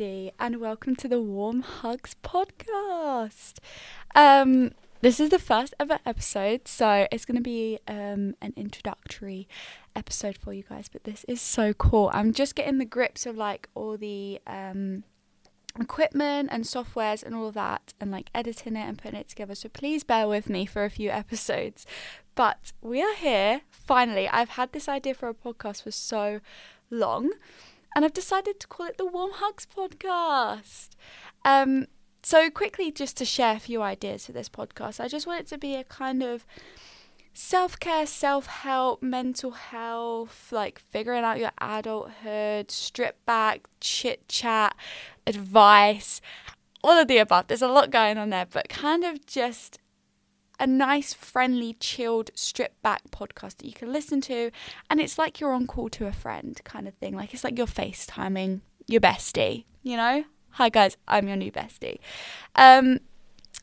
everybody, and welcome to the Warm Hugs podcast. Um, this is the first ever episode, so it's going to be um, an introductory episode for you guys. But this is so cool. I'm just getting the grips of like all the um, equipment and softwares and all of that, and like editing it and putting it together. So please bear with me for a few episodes. But we are here finally. I've had this idea for a podcast for so long and I've decided to call it the Warm Hugs Podcast. Um, so, quickly, just to share a few ideas for this podcast, I just want it to be a kind of self care, self help, mental health, like figuring out your adulthood, strip back, chit chat, advice, all of the above. There's a lot going on there, but kind of just a nice, friendly, chilled, stripped back podcast that you can listen to. And it's like you're on call to a friend kind of thing. Like it's like you're FaceTiming your bestie, you know? Hi guys, I'm your new bestie. Um,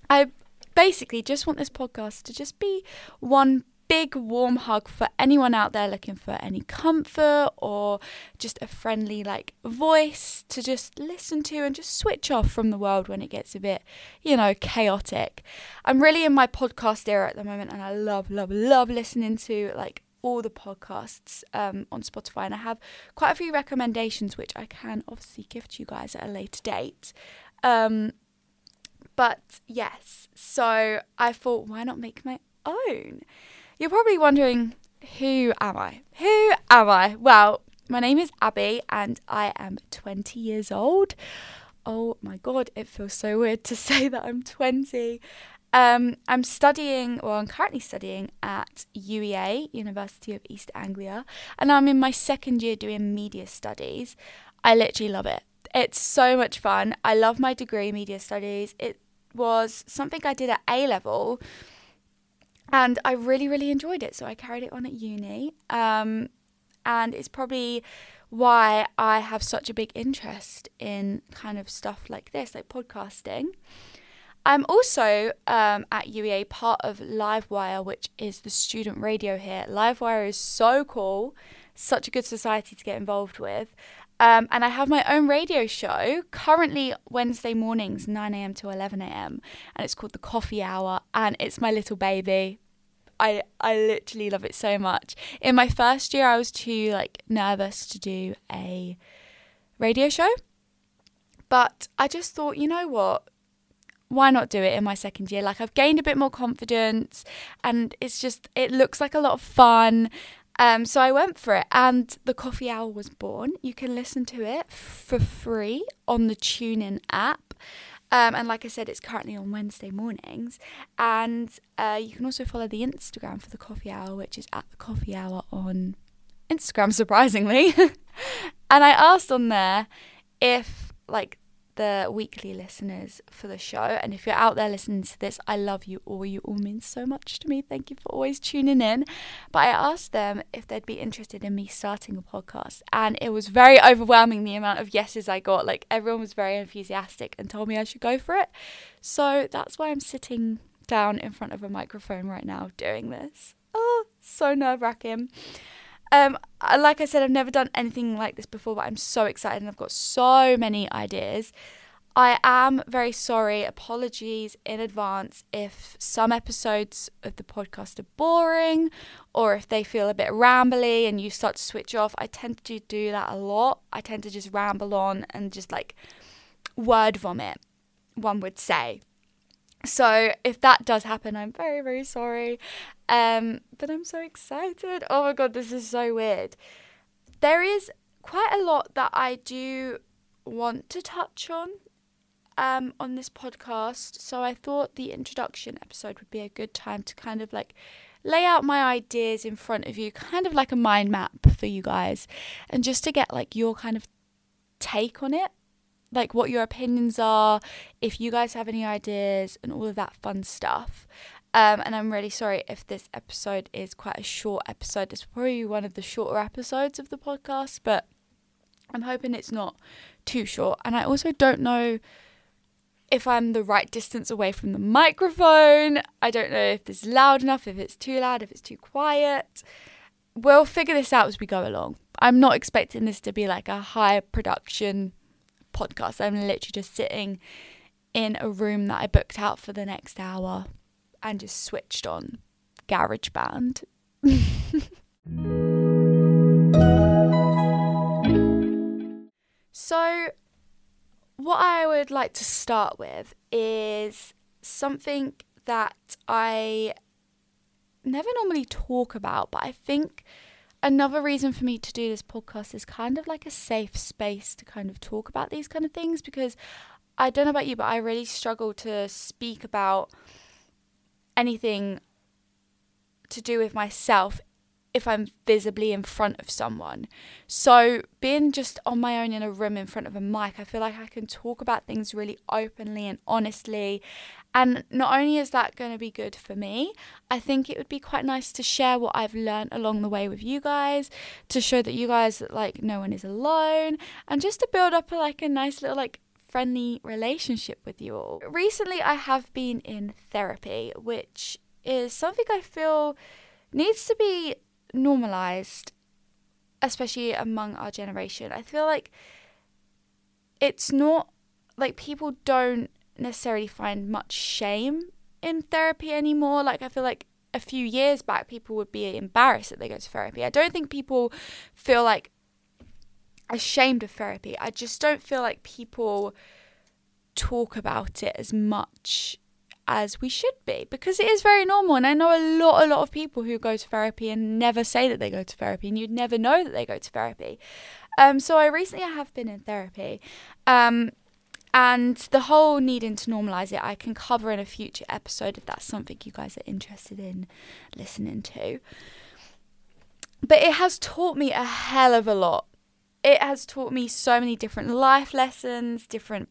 I basically just want this podcast to just be one big warm hug for anyone out there looking for any comfort or just a friendly like voice to just listen to and just switch off from the world when it gets a bit, you know, chaotic. I'm really in my podcast era at the moment and I love, love, love listening to like all the podcasts um, on Spotify, and I have quite a few recommendations which I can obviously give to you guys at a later date. Um, but yes, so I thought, why not make my own? You're probably wondering, who am I? Who am I? Well, my name is Abbie and I am 20 years old. Oh my god, it feels so weird to say that I'm 20. Um, I'm studying, well, I'm currently studying at UEA, University of East Anglia, and I'm in my second year doing media studies. I literally love it. It's so much fun. I love my degree, media studies. It was something I did at A level and I really, really enjoyed it. So I carried it on at uni. Um, and it's probably why I have such a big interest in kind of stuff like this, like podcasting. I'm also um, at UEA part of Livewire, which is the student radio here. Livewire is so cool, such a good society to get involved with. Um, and I have my own radio show currently Wednesday mornings, 9 a.m. to 11 a.m. And it's called The Coffee Hour, and it's my little baby. I I literally love it so much. In my first year, I was too like nervous to do a radio show, but I just thought, you know what? Why not do it in my second year? Like I've gained a bit more confidence, and it's just it looks like a lot of fun. Um, so I went for it, and the coffee hour was born. You can listen to it for free on the TuneIn app. Um, and like I said, it's currently on Wednesday mornings. And uh, you can also follow the Instagram for the coffee hour, which is at the coffee hour on Instagram, surprisingly. and I asked on there if like the weekly listeners for the show. And if you're out there listening to this, I love you all. You all mean so much to me. Thank you for always tuning in. But I asked them if they'd be interested in me starting a podcast. And it was very overwhelming the amount of yeses I got. Like everyone was very enthusiastic and told me I should go for it. So that's why I'm sitting down in front of a microphone right now doing this. Oh, so nerve wracking. Um, like I said, I've never done anything like this before, but I'm so excited and I've got so many ideas. I am very sorry. Apologies in advance if some episodes of the podcast are boring or if they feel a bit rambly and you start to switch off. I tend to do that a lot. I tend to just ramble on and just like word vomit, one would say. So if that does happen, I'm very, very sorry. Um, but I'm so excited. Oh my god, this is so weird. There is quite a lot that I do want to touch on um, on this podcast. So I thought the introduction episode would be a good time to kind of like lay out my ideas in front of you, kind of like a mind map for you guys, and just to get like your kind of take on it like what your opinions are, if you guys have any ideas, and all of that fun stuff. Um, and I'm really sorry if this episode is quite a short episode. It's probably one of the shorter episodes of the podcast, but I'm hoping it's not too short. And I also don't know if I'm the right distance away from the microphone. I don't know if this is loud enough, if it's too loud, if it's too quiet. We'll figure this out as we go along. I'm not expecting this to be like a high production podcast. I'm literally just sitting in a room that I booked out for the next hour and just switched on GarageBand. so, what I would like to start with is something that I never normally talk about, but I think another reason for me to do this podcast is kind of like a safe space to kind of talk about these kind of things because I don't know about you, but I really struggle to speak about anything to do with myself if I'm visibly in front of someone. So, being just on my own in a room in front of a mic, I feel like I can talk about things really openly and honestly. And not only is that going to be good for me, I think it would be quite nice to share what I've learned along the way with you guys, to show that you guys like no one is alone, and just to build up a, like a nice little like friendly relationship with you all. Recently, I have been in therapy, which is something I feel needs to be normalized, especially among our generation. I feel like it's not like people don't necessarily find much shame in therapy anymore. Like, I feel like a few years back, people would be embarrassed that they go to therapy. I don't think people feel like ashamed of therapy. I just don't feel like people talk about it as much as we should be because it is very normal. And I know a lot, a lot of people who go to therapy and never say that they go to therapy, and you'd never know that they go to therapy. Um, so I recently have been in therapy. Um, and the whole needing to normalize it, I can cover in a future episode if that's something you guys are interested in listening to. But it has taught me a hell of a lot. It has taught me so many different life lessons, different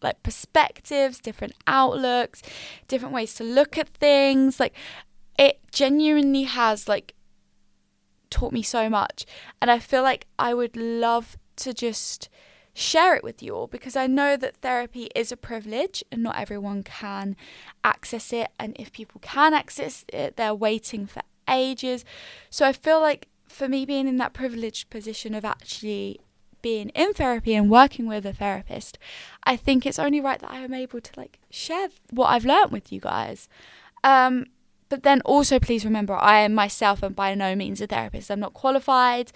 like perspectives, different outlooks, different ways to look at things. Like it genuinely has like taught me so much. And I feel like I would love to just share it with you all because I know that therapy is a privilege and not everyone can access it. And if people can access it, they're waiting for ages. So I feel like for me being in that privileged position of actually being in therapy and working with a therapist, I think it's only right that I am able to like share what I've learned with you guys. Um, but then also, please remember, I am myself and by no means a therapist. I'm not qualified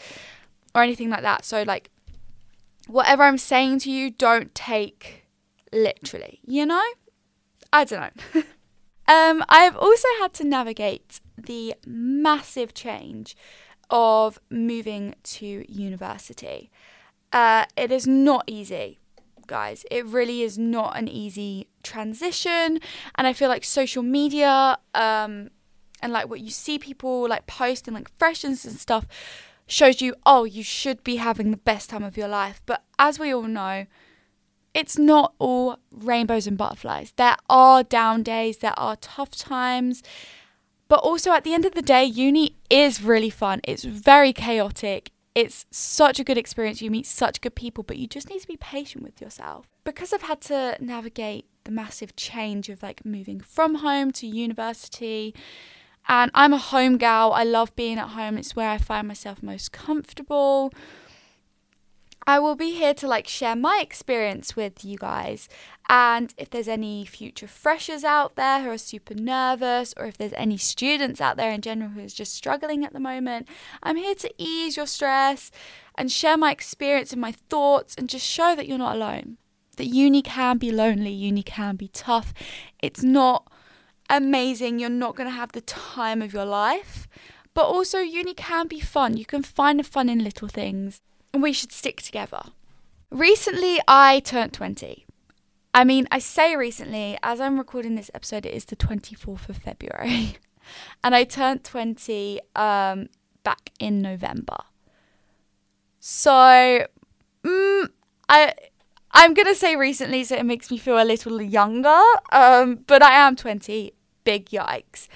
or anything like that. So, like, whatever I'm saying to you, don't take literally, you know? I don't know. um, I've also had to navigate the massive change of moving to university. Uh, it is not easy, guys. It really is not an easy transition. And I feel like social media um, and like what you see people like posting like freshers and stuff shows you, oh, you should be having the best time of your life. But as we all know, it's not all rainbows and butterflies. There are down days, there are tough times. But also at the end of the day, uni is really fun. It's very chaotic. It's such a good experience. You meet such good people, but you just need to be patient with yourself. Because I've had to navigate the massive change of like moving from home to university, and I'm a home gal. I love being at home. It's where I find myself most comfortable. I will be here to like share my experience with you guys. And if there's any future freshers out there who are super nervous, or if there's any students out there in general who is just struggling at the moment, I'm here to ease your stress and share my experience and my thoughts and just show that you're not alone. That uni can be lonely, uni can be tough. It's not amazing, you're not going to have the time of your life. But also, uni can be fun. You can find the fun in little things and we should stick together. Recently, I turned 20. I mean, I say recently, as I'm recording this episode, it is the 24th of February. and I turned 20 um, back in November. So, mm, I. I'm gonna say recently, so it makes me feel a little younger. Um, but I am 20. Big yikes.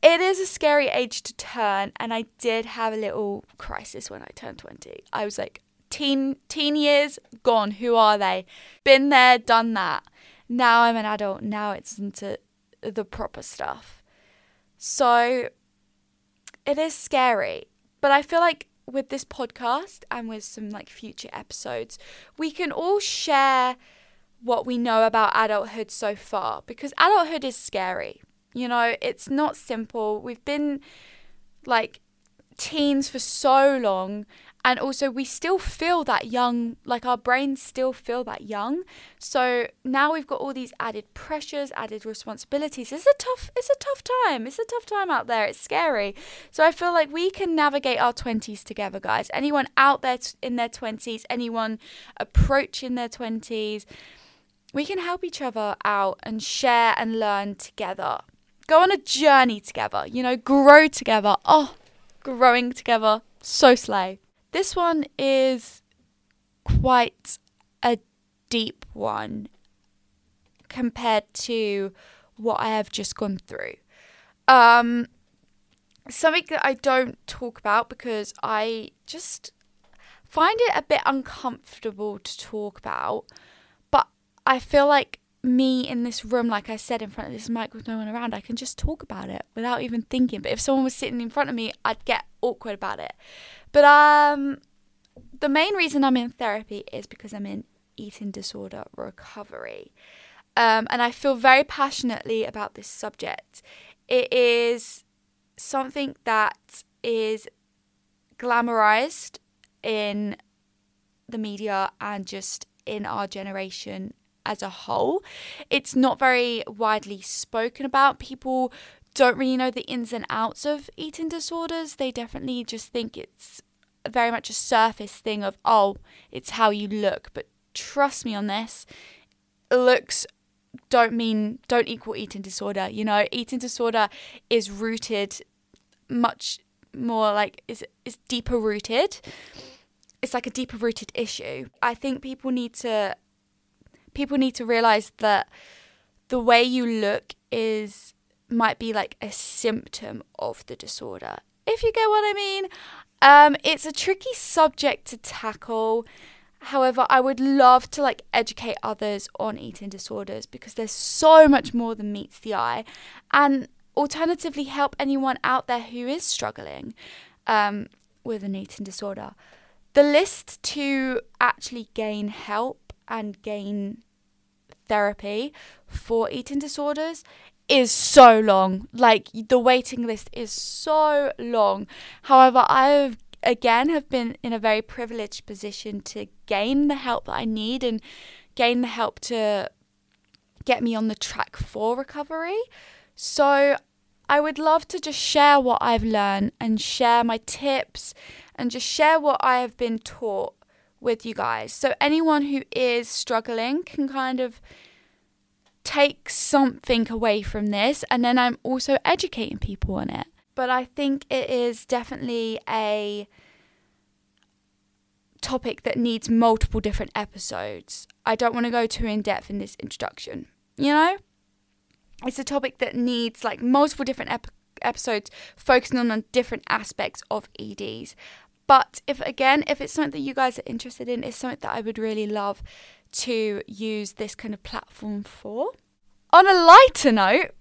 It is a scary age to turn and i did have a little crisis when i turned 20 i was like teen teen years gone. Who are they? Been there done that. Now i'm an adult. Now it's into the proper stuff. So it is scary. But i feel like with this podcast and with some like future episodes, we can all share what we know about adulthood so far because adulthood is scary. You know, it's not simple. We've been like teens for so long and also we still feel that young like our brains still feel that young. So now we've got all these added pressures added responsibilities. It's a tough it's a tough time. It's a tough time out there. It's scary. So i feel like we can navigate our 20s together guys. Anyone out there in their 20s anyone approaching their 20s we can help each other out and share and learn together go on a journey together you know grow together oh growing together so slay this one is quite a deep one compared to what I have just gone through. Um, something that I don't talk about because I just find it a bit uncomfortable to talk about. But I feel like me in this room, like I said, in front of this mic with no one around, I can just talk about it without even thinking. But if someone was sitting in front of me, I'd get awkward about it. But um, the main reason I'm in therapy is because I'm in eating disorder recovery. Um, and I feel very passionately about this subject. It is something that is glamorized in the media and just in our generation as a whole. It's not very widely spoken about. People don't really know the ins and outs of eating disorders. They definitely just think it's very much a surface thing of, oh, it's how you look. But trust me on this, looks don't mean don't equal eating disorder. You know, eating disorder is rooted much more like is is deeper rooted. It's like a deeper rooted issue. I think people need to people need to realize that the way you look is might be like a symptom of the disorder. If you get what I mean. Um, it's a tricky subject to tackle. However, I would love to like educate others on eating disorders because there's so much more than meets the eye, and alternatively help anyone out there who is struggling um, with an eating disorder. The list to actually gain help and gain therapy for eating disorders is so long. Like the waiting list is so long. However, I again have been in a very privileged position to gain the help that I need and gain the help to get me on the track for recovery. So I would love to just share what I've learned and share my tips and just share what I have been taught with you guys. So anyone who is struggling can kind of take something away from this and then I'm also educating people on it. But I think it is definitely a topic that needs multiple different episodes. I don't want to go too in depth in this introduction. You know? It's a topic that needs like multiple different ep- episodes focusing on, on different aspects of EDs. But if again, if it's something that you guys are interested in, it's something that I would really love to use this kind of platform for. On a lighter note,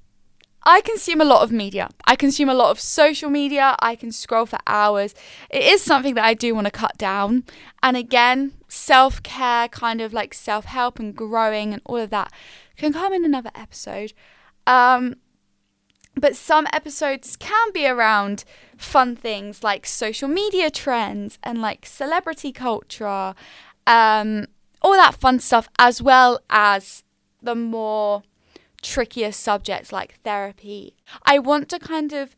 I consume a lot of media. I consume a lot of social media. I can scroll for hours. It is something that I do want to cut down. And again, self care, kind of like self help and growing and all of that can come in another episode. Um, but some episodes can be around fun things like social media trends and like celebrity culture um, all that fun stuff, as well as the more trickier subjects like therapy. I want to kind of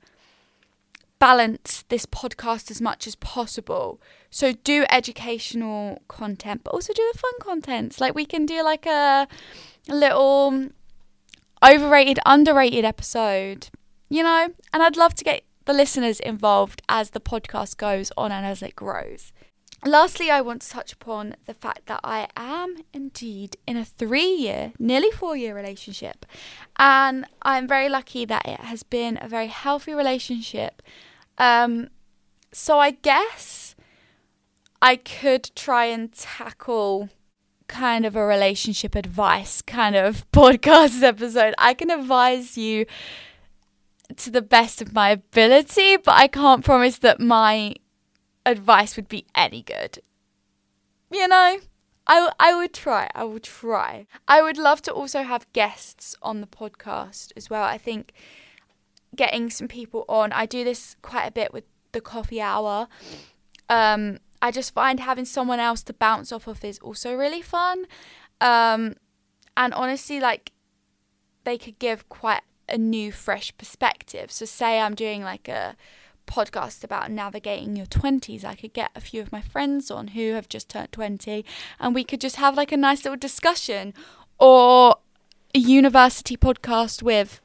balance this podcast as much as possible. So do educational content, but also do the fun contents. Like we can do like a, a little overrated, underrated episode, you know? And I'd love to get the listeners involved as the podcast goes on and as it grows. Lastly, I want to touch upon the fact that I am indeed in a three year, nearly four year relationship. And I'm very lucky that it has been a very healthy relationship. Um, so I guess I could try and tackle kind of a relationship advice kind of podcast episode. I can advise you to the best of my ability, but I can't promise that my advice would be any good. You know, I, I would try. I would try. I would love to also have guests on the podcast as well. I think getting some people on, I do this quite a bit with the coffee hour. Um, I just find having someone else to bounce off of is also really fun. Um, and honestly, like, they could give quite a new, fresh perspective. So, say I'm doing like a podcast about navigating your 20s, I could get a few of my friends on who have just turned 20 and we could just have like a nice little discussion or a university podcast with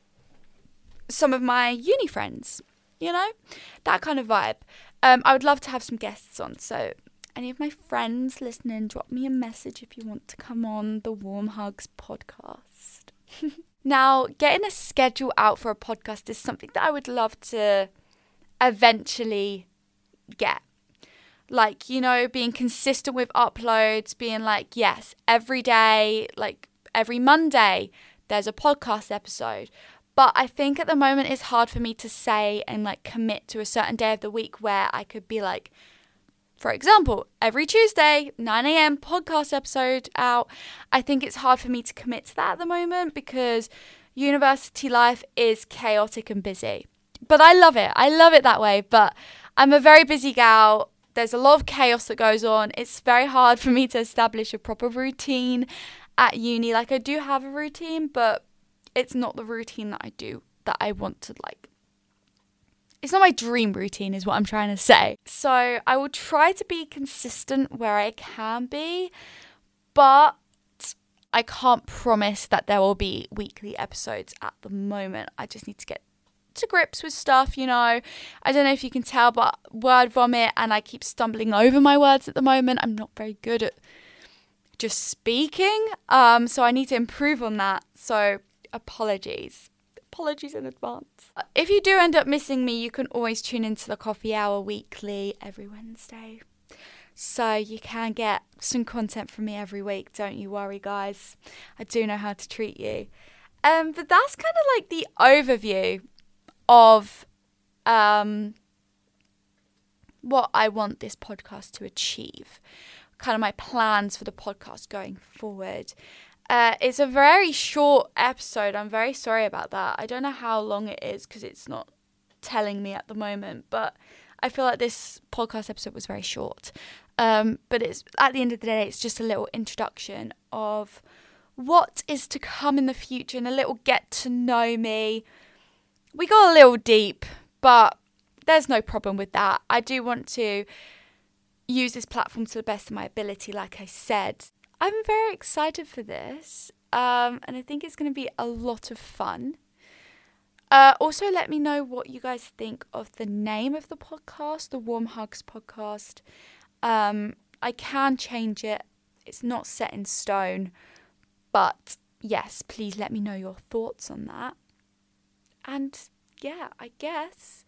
some of my uni friends, you know, that kind of vibe. Um, I would love to have some guests on. So, any of my friends listening, drop me a message if you want to come on the Warm Hugs podcast. now, getting a schedule out for a podcast is something that I would love to eventually get. Like, you know, being consistent with uploads, being like, yes, every day, like every Monday, there's a podcast episode. But I think at the moment it's hard for me to say and like commit to a certain day of the week where I could be like, for example, every Tuesday, 9 a.m. podcast episode out. I think it's hard for me to commit to that at the moment because university life is chaotic and busy. But I love it. I love it that way. But I'm a very busy gal. There's a lot of chaos that goes on. It's very hard for me to establish a proper routine at uni. Like, I do have a routine, but it's not the routine that I do that I want to like. It's not my dream routine, is what I'm trying to say. So I will try to be consistent where I can be, but I can't promise that there will be weekly episodes at the moment. I just need to get to grips with stuff, you know. I don't know if you can tell, but word vomit, and I keep stumbling over my words at the moment. I'm not very good at just speaking, um, so I need to improve on that. So apologies. Apologies in advance. If you do end up missing me, you can always tune into the coffee hour weekly every Wednesday. So you can get some content from me every week. Don't you worry, guys. I do know how to treat you. Um, but that's kind of like the overview of um, what I want this podcast to achieve, kind of my plans for the podcast going forward. Uh, it's a very short episode. I'm very sorry about that. I don't know how long it is because it's not telling me at the moment, but I feel like this podcast episode was very short. Um, but it's at the end of the day, it's just a little introduction of what is to come in the future and a little get to know me. We got a little deep, but there's no problem with that. I do want to use this platform to the best of my ability, like I said. I'm very excited for this, um, and I think it's going to be a lot of fun. Uh, also, let me know what you guys think of the name of the podcast, the Warm Hugs podcast. Um, I can change it, it's not set in stone, but yes, please let me know your thoughts on that. And yeah, I guess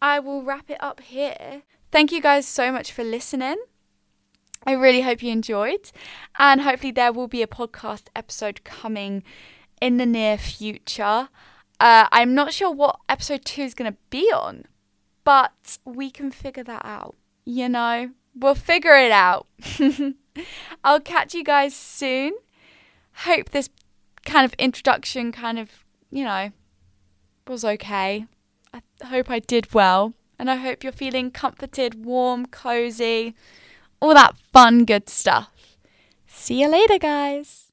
I will wrap it up here. Thank you guys so much for listening. I really hope you enjoyed, and hopefully, there will be a podcast episode coming in the near future. Uh, I'm not sure what episode two is going to be on, but we can figure that out. You know, we'll figure it out. I'll catch you guys soon. Hope this kind of introduction kind of, you know, was okay. I hope I did well. And I hope you're feeling comforted, warm, cozy all that fun, good stuff. See you later, guys.